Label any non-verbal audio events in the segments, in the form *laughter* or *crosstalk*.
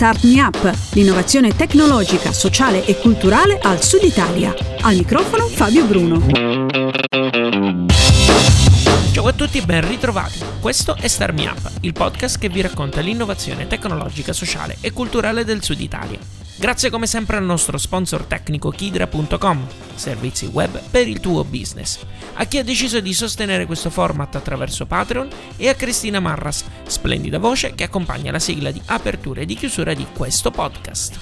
Start Me Up, l'innovazione tecnologica, sociale e culturale al Sud Italia. Al microfono Fabio Bruno. Ciao a tutti ben ritrovati. Questo è Start Me Up, il podcast che vi racconta l'innovazione tecnologica, sociale e culturale del Sud Italia. Grazie come sempre al nostro sponsor tecnico Kidra.com, servizi web per il tuo business, a chi ha deciso di sostenere questo format attraverso Patreon e a Cristina Marras, splendida voce che accompagna la sigla di apertura e di chiusura di questo podcast.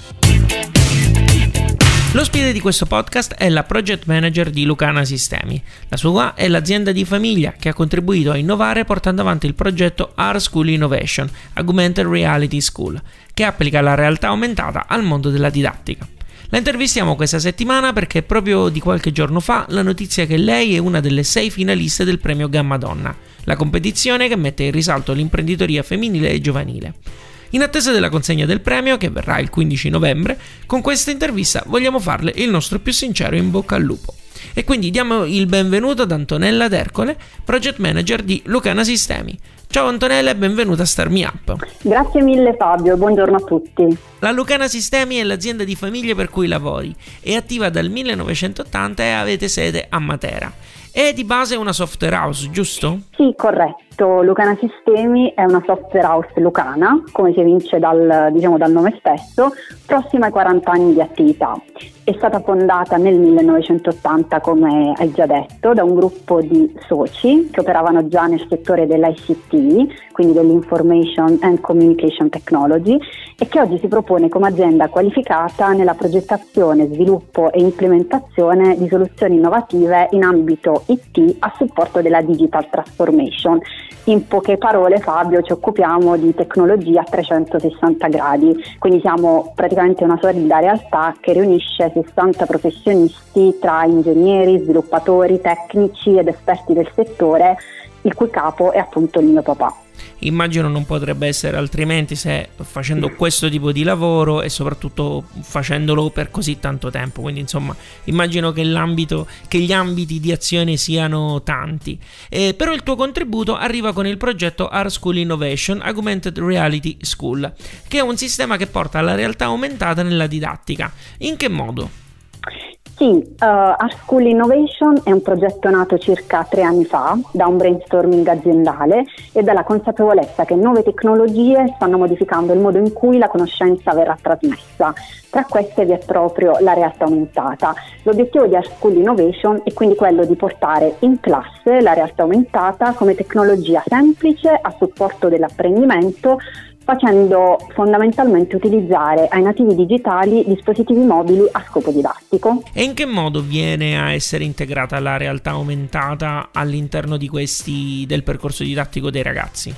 L'ospite di questo podcast è la project manager di Lucana Sistemi. La sua è l'azienda di famiglia che ha contribuito a innovare portando avanti il progetto Art School Innovation, Augmented Reality School, che applica la realtà aumentata al mondo della didattica. La intervistiamo questa settimana perché proprio di qualche giorno fa la notizia che lei è una delle sei finaliste del premio Gamma Donna, la competizione che mette in risalto l'imprenditoria femminile e giovanile. In attesa della consegna del premio, che verrà il 15 novembre, con questa intervista vogliamo farle il nostro più sincero in bocca al lupo. E quindi diamo il benvenuto ad Antonella D'Ercole, project manager di Lucana Sistemi. Ciao Antonella e benvenuta a Star Me Up. Grazie mille Fabio, buongiorno a tutti. La Lucana Sistemi è l'azienda di famiglia per cui lavori, è attiva dal 1980 e avete sede a Matera. È di base una software house, giusto? Sì, corretto. Lucana Sistemi è una software house lucana, come si evince dal, diciamo, dal nome stesso, prossima ai 40 anni di attività. È stata fondata nel 1980, come hai già detto, da un gruppo di soci che operavano già nel settore dell'ICT, quindi dell'Information and Communication Technology, e che oggi si propone come azienda qualificata nella progettazione, sviluppo e implementazione di soluzioni innovative in ambito IT a supporto della digital transformation. In poche parole, Fabio, ci occupiamo di tecnologia a 360 gradi, quindi siamo praticamente una solida realtà che riunisce 60 professionisti tra ingegneri, sviluppatori, tecnici ed esperti del settore, il cui capo è appunto il mio papà. Immagino non potrebbe essere altrimenti se facendo questo tipo di lavoro e soprattutto facendolo per così tanto tempo. Quindi, insomma, immagino che, che gli ambiti di azione siano tanti. Eh, però il tuo contributo arriva con il progetto Art School Innovation Augmented Reality School, che è un sistema che porta alla realtà aumentata nella didattica. In che modo? Sì, uh, Art School Innovation è un progetto nato circa tre anni fa da un brainstorming aziendale e dalla consapevolezza che nuove tecnologie stanno modificando il modo in cui la conoscenza verrà trasmessa. Tra queste vi è proprio la realtà aumentata. L'obiettivo di Art School Innovation è quindi quello di portare in classe la realtà aumentata come tecnologia semplice a supporto dell'apprendimento facendo fondamentalmente utilizzare ai nativi digitali dispositivi mobili a scopo didattico. E in che modo viene a essere integrata la realtà aumentata all'interno di questi, del percorso didattico dei ragazzi?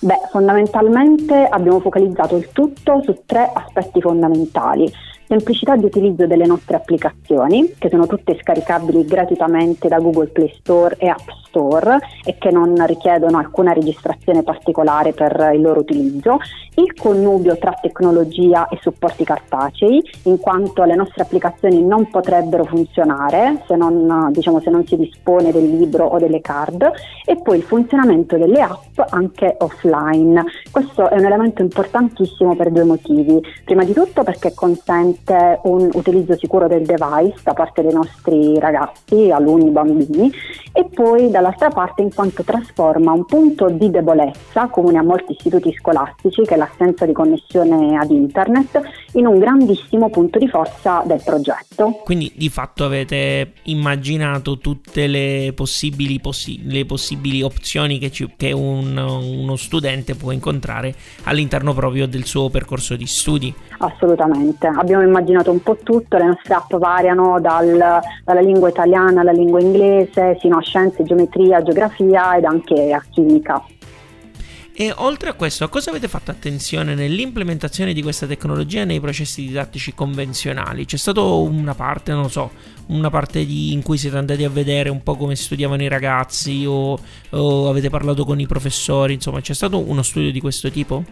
Beh, fondamentalmente abbiamo focalizzato il tutto su tre aspetti fondamentali semplicità di utilizzo delle nostre applicazioni, che sono tutte scaricabili gratuitamente da Google Play Store e App Store e che non richiedono alcuna registrazione particolare per il loro utilizzo, il connubio tra tecnologia e supporti cartacei, in quanto le nostre applicazioni non potrebbero funzionare se non, diciamo, se non si dispone del libro o delle card, e poi il funzionamento delle app anche offline. Questo è un elemento importantissimo per due motivi. Prima di tutto perché consente un utilizzo sicuro del device da parte dei nostri ragazzi, alunni, bambini e poi dall'altra parte in quanto trasforma un punto di debolezza comune a molti istituti scolastici che è l'assenza di connessione ad internet in un grandissimo punto di forza del progetto. Quindi di fatto avete immaginato tutte le possibili, possi- le possibili opzioni che, ci- che un, uno studente può incontrare all'interno proprio del suo percorso di studi? Assolutamente, abbiamo immaginato un po' tutto, le nostre app variano dal, dalla lingua italiana alla lingua inglese, sino a scienze, geometria, geografia ed anche a chimica. E oltre a questo, a cosa avete fatto attenzione nell'implementazione di questa tecnologia nei processi didattici convenzionali? C'è stata una parte, non so, una parte di, in cui siete andati a vedere un po' come studiavano i ragazzi o, o avete parlato con i professori, insomma, c'è stato uno studio di questo tipo?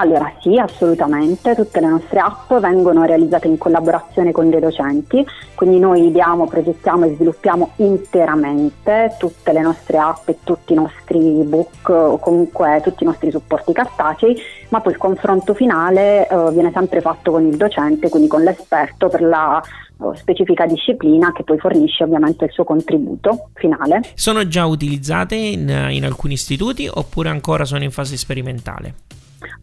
Allora sì, assolutamente, tutte le nostre app vengono realizzate in collaborazione con dei docenti, quindi noi ideamo, progettiamo e sviluppiamo interamente tutte le nostre app e tutti i nostri book o comunque tutti i nostri supporti cartacei, ma poi il confronto finale eh, viene sempre fatto con il docente, quindi con l'esperto per la eh, specifica disciplina che poi fornisce ovviamente il suo contributo finale. Sono già utilizzate in, in alcuni istituti oppure ancora sono in fase sperimentale?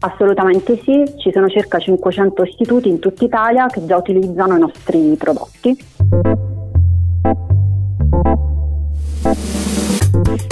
Assolutamente sì, ci sono circa 500 istituti in tutta Italia che già utilizzano i nostri prodotti.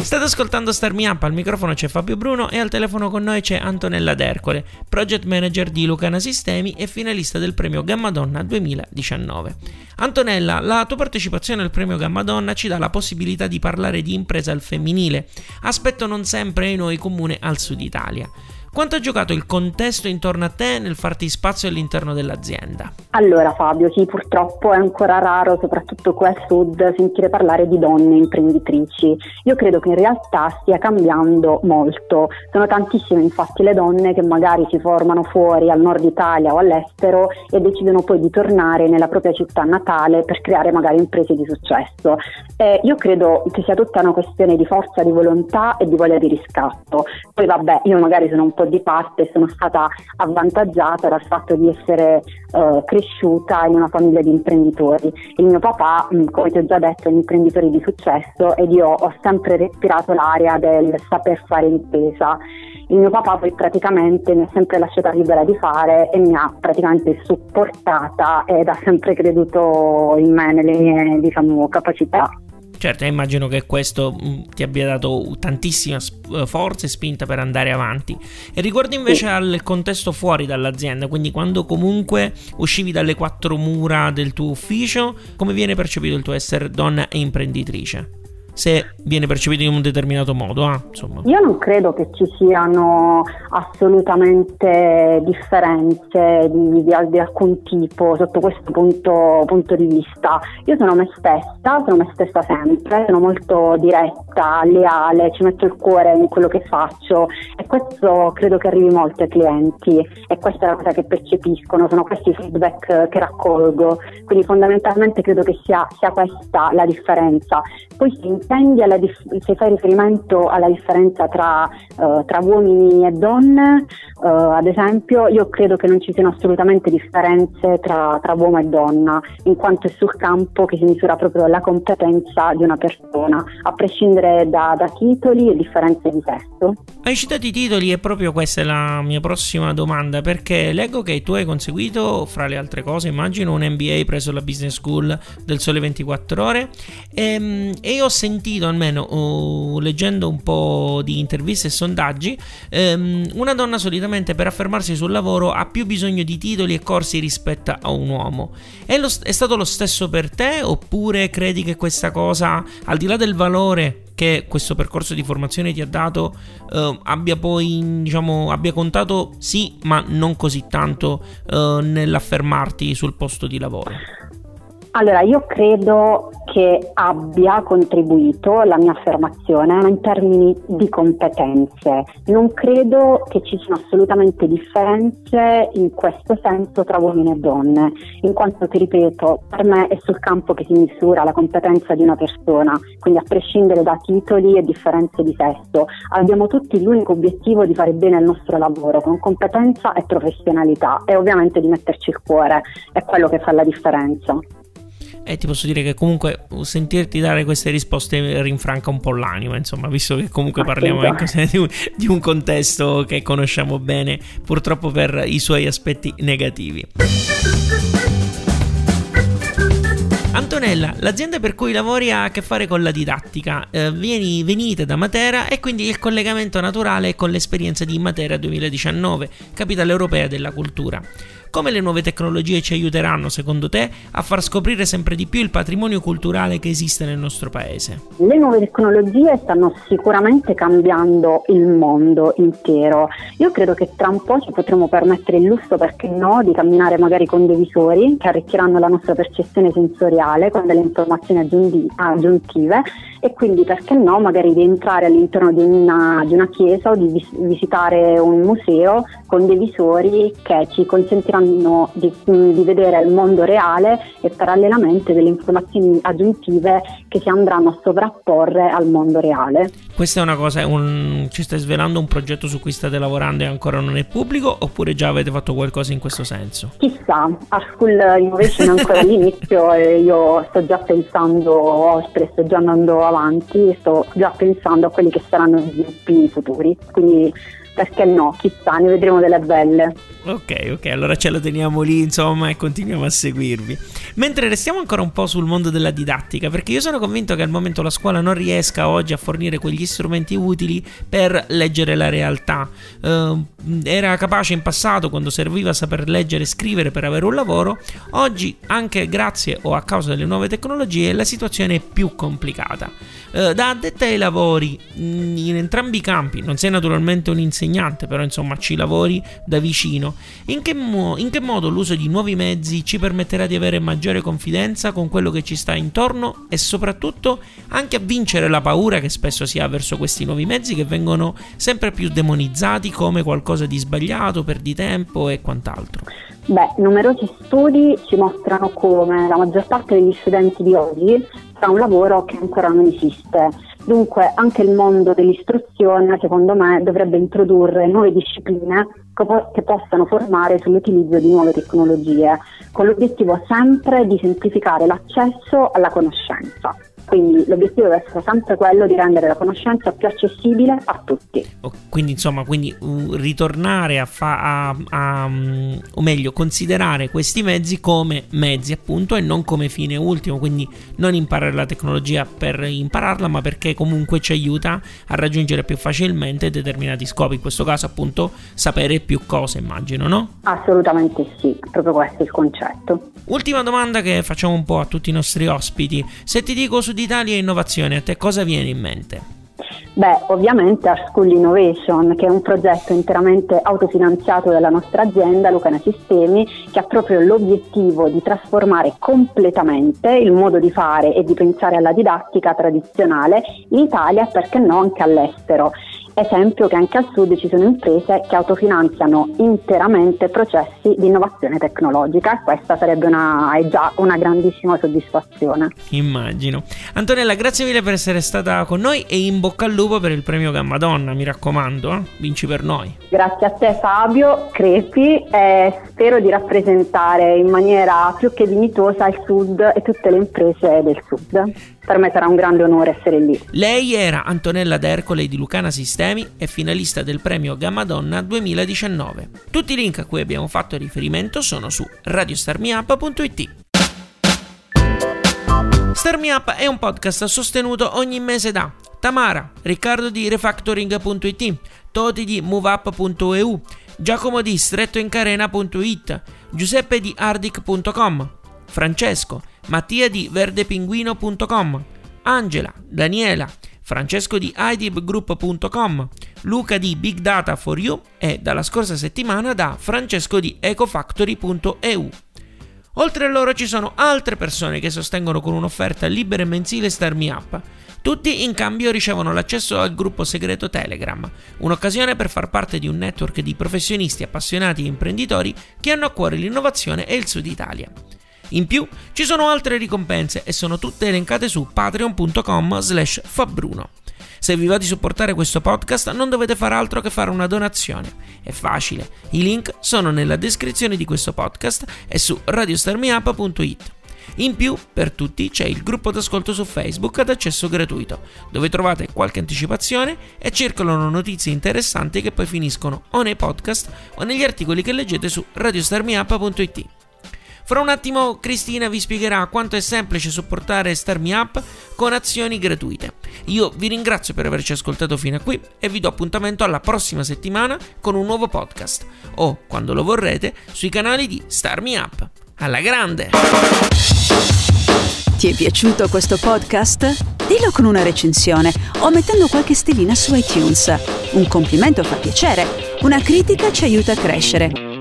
State ascoltando Star Me Up, al microfono c'è Fabio Bruno e al telefono con noi c'è Antonella D'Ercole, project manager di Lucana Sistemi e finalista del premio Gamma Donna 2019. Antonella, la tua partecipazione al premio Gamma Donna ci dà la possibilità di parlare di impresa al femminile, aspetto non sempre ai noi comune al sud Italia. Quanto ha giocato il contesto intorno a te nel farti spazio all'interno dell'azienda? Allora Fabio, sì, purtroppo è ancora raro, soprattutto qui al sud, sentire parlare di donne imprenditrici. Io credo che in realtà stia cambiando molto. Sono tantissime infatti le donne che magari si formano fuori al nord Italia o all'estero e decidono poi di tornare nella propria città natale per creare magari imprese di successo. Eh, io credo che sia tutta una questione di forza di volontà e di voglia di riscatto. Poi vabbè, io magari sono un po' di parte sono stata avvantaggiata dal fatto di essere eh, cresciuta in una famiglia di imprenditori. Il mio papà, mh, come ti ho già detto, è un imprenditore di successo ed io ho sempre respirato l'aria del saper fare impresa. Il mio papà poi praticamente mi ha sempre lasciata libera di fare e mi ha praticamente supportata ed ha sempre creduto in me, nelle mie diciamo, capacità. Certo, immagino che questo mm, ti abbia dato tantissima eh, forza e spinta per andare avanti. E riguardo invece al contesto fuori dall'azienda, quindi quando comunque uscivi dalle quattro mura del tuo ufficio, come viene percepito il tuo essere donna e imprenditrice? Se viene percepito in un determinato modo. Ah, Io non credo che ci siano assolutamente differenze di, di, di alcun tipo sotto questo punto, punto, di vista. Io sono me stessa, sono me stessa sempre, sono molto diretta, leale, ci metto il cuore in quello che faccio e questo credo che arrivi molto ai clienti e questa è la cosa che percepiscono, sono questi i feedback che raccolgo, quindi fondamentalmente credo che sia, sia questa la differenza. Poi si dif- se fai riferimento alla differenza tra, uh, tra uomini e donne, uh, ad esempio, io credo che non ci siano assolutamente differenze tra, tra, uomo e donna, in quanto è sul campo che si misura proprio la competenza di una persona, a prescindere da, da titoli e differenze di sesso. Hai citato i titoli e proprio questa è la mia prossima domanda, perché leggo che tu hai conseguito, fra le altre cose, immagino un MBA preso alla Business School del Sole 24 Ore e, ehm, e io ho sentito sentito almeno uh, leggendo un po' di interviste e sondaggi, um, una donna solitamente per affermarsi sul lavoro ha più bisogno di titoli e corsi rispetto a un uomo. È, lo, è stato lo stesso per te oppure credi che questa cosa, al di là del valore che questo percorso di formazione ti ha dato uh, abbia poi diciamo abbia contato sì ma non così tanto uh, nell'affermarti sul posto di lavoro allora, io credo che abbia contribuito la mia affermazione in termini di competenze. Non credo che ci siano assolutamente differenze in questo senso tra uomini e donne, in quanto ti ripeto, per me è sul campo che si misura la competenza di una persona, quindi a prescindere da titoli e differenze di sesso. Abbiamo tutti l'unico obiettivo di fare bene il nostro lavoro con competenza e professionalità e ovviamente di metterci il cuore, è quello che fa la differenza. E ti posso dire che comunque sentirti dare queste risposte rinfranca un po' l'anima, insomma, visto che comunque parliamo di un, di un contesto che conosciamo bene, purtroppo per i suoi aspetti negativi. Antonella, l'azienda per cui lavori ha a che fare con la didattica. Eh, vieni, venite da Matera e quindi il collegamento naturale con l'esperienza di Matera 2019, capitale europea della cultura. Come le nuove tecnologie ci aiuteranno, secondo te, a far scoprire sempre di più il patrimonio culturale che esiste nel nostro paese? Le nuove tecnologie stanno sicuramente cambiando il mondo intero. Io credo che tra un po' ci potremo permettere il lusso, perché no, di camminare magari con dei visori che arricchiranno la nostra percezione sensoriale con delle informazioni aggiuntive e quindi perché no magari di entrare all'interno di una, di una chiesa o di vis- visitare un museo con dei visori che ci consentiranno di, di, vedere il mondo reale e parallelamente delle informazioni aggiuntive che si andranno a sovrapporre al mondo reale. Questa è una cosa, un, ci stai svelando un progetto su cui state lavorando e ancora non è pubblico oppure già avete fatto qualcosa in questo senso? Chissà, a School Innovation è ancora all'inizio *laughs* e io sto già pensando oltre, sto già andando avanti sto già pensando a quelli che saranno gli sviluppi futuri. Quindi perché no, chissà, ne vedremo delle belle. Ok, ok, allora ce lo teniamo lì, insomma, e continuiamo a seguirvi. Mentre restiamo ancora un po' sul mondo della didattica, perché io sono convinto che al momento la scuola non riesca oggi a fornire quegli strumenti utili per leggere la realtà. Uh, era capace in passato, quando serviva saper leggere e scrivere per avere un lavoro, oggi, anche grazie o a causa delle nuove tecnologie, la situazione è più complicata. Uh, da addetta ai lavori, in entrambi i campi, non sei naturalmente un insegnante, però insomma ci lavori da vicino. In che, mo- in che modo l'uso di nuovi mezzi ci permetterà di avere maggiore confidenza con quello che ci sta intorno e soprattutto anche a vincere la paura che spesso si ha verso questi nuovi mezzi che vengono sempre più demonizzati come qualcosa di sbagliato, perdi tempo e quant'altro? Beh, numerosi studi ci mostrano come la maggior parte degli studenti di oggi fa un lavoro che ancora non esiste Dunque anche il mondo dell'istruzione, secondo me, dovrebbe introdurre nuove discipline che possano formare sull'utilizzo di nuove tecnologie, con l'obiettivo sempre di semplificare l'accesso alla conoscenza. Quindi l'obiettivo deve essere sempre quello di rendere la conoscenza più accessibile a tutti. Quindi insomma, quindi, uh, ritornare a, fa- a, a um, o meglio, considerare questi mezzi come mezzi appunto e non come fine ultimo, quindi non imparare la tecnologia per impararla, ma perché comunque ci aiuta a raggiungere più facilmente determinati scopi, in questo caso appunto sapere più cose, immagino, no? Assolutamente sì, proprio questo è il concetto. Ultima domanda che facciamo un po' a tutti i nostri ospiti. Se ti dico su d'Italia e innovazione, a te cosa viene in mente? Beh, ovviamente Art School Innovation, che è un progetto interamente autofinanziato dalla nostra azienda Lucana Sistemi, che ha proprio l'obiettivo di trasformare completamente il modo di fare e di pensare alla didattica tradizionale in Italia e perché no anche all'estero. Esempio che anche al sud ci sono imprese che autofinanziano interamente processi di innovazione tecnologica e questa sarebbe una, è già una grandissima soddisfazione. Immagino. Antonella, grazie mille per essere stata con noi e in bocca al lupo per il premio Gamma Donna, mi raccomando, eh? vinci per noi. Grazie a te Fabio Crepi e spero di rappresentare in maniera più che dignitosa il sud e tutte le imprese del sud per me sarà un grande onore essere lì. Lei era Antonella D'Ercole di Lucana Sistemi e finalista del premio Gamma Donna 2019. Tutti i link a cui abbiamo fatto riferimento sono su radiostarmiup.it. Starmiup è un podcast sostenuto ogni mese da Tamara, Riccardo di Refactoring.it, Toti di MoveUp.eu, Giacomo di strettoincarena.it, Giuseppe di Ardic.com, Francesco, Mattia di verdepinguino.com, Angela, Daniela, Francesco di idibgroup.com, Luca di Big Data for You e dalla scorsa settimana da Francesco di ecofactory.eu. Oltre a loro ci sono altre persone che sostengono con un'offerta libera e mensile Starmi Up. Tutti in cambio ricevono l'accesso al gruppo segreto Telegram, un'occasione per far parte di un network di professionisti appassionati e imprenditori che hanno a cuore l'innovazione e il Sud Italia. In più ci sono altre ricompense e sono tutte elencate su patreon.com slash fabbruno. Se vi va di supportare questo podcast non dovete fare altro che fare una donazione. È facile, i link sono nella descrizione di questo podcast e su radiostarmiup.it. In più, per tutti c'è il gruppo d'ascolto su Facebook ad accesso gratuito, dove trovate qualche anticipazione e circolano notizie interessanti che poi finiscono o nei podcast o negli articoli che leggete su radiostarmiup.it. Fra un attimo Cristina vi spiegherà quanto è semplice supportare Star Me Up con azioni gratuite. Io vi ringrazio per averci ascoltato fino a qui e vi do appuntamento alla prossima settimana con un nuovo podcast o, quando lo vorrete, sui canali di Star Me Up. Alla grande! Ti è piaciuto questo podcast? Dillo con una recensione o mettendo qualche stellina su iTunes. Un complimento fa piacere, una critica ci aiuta a crescere.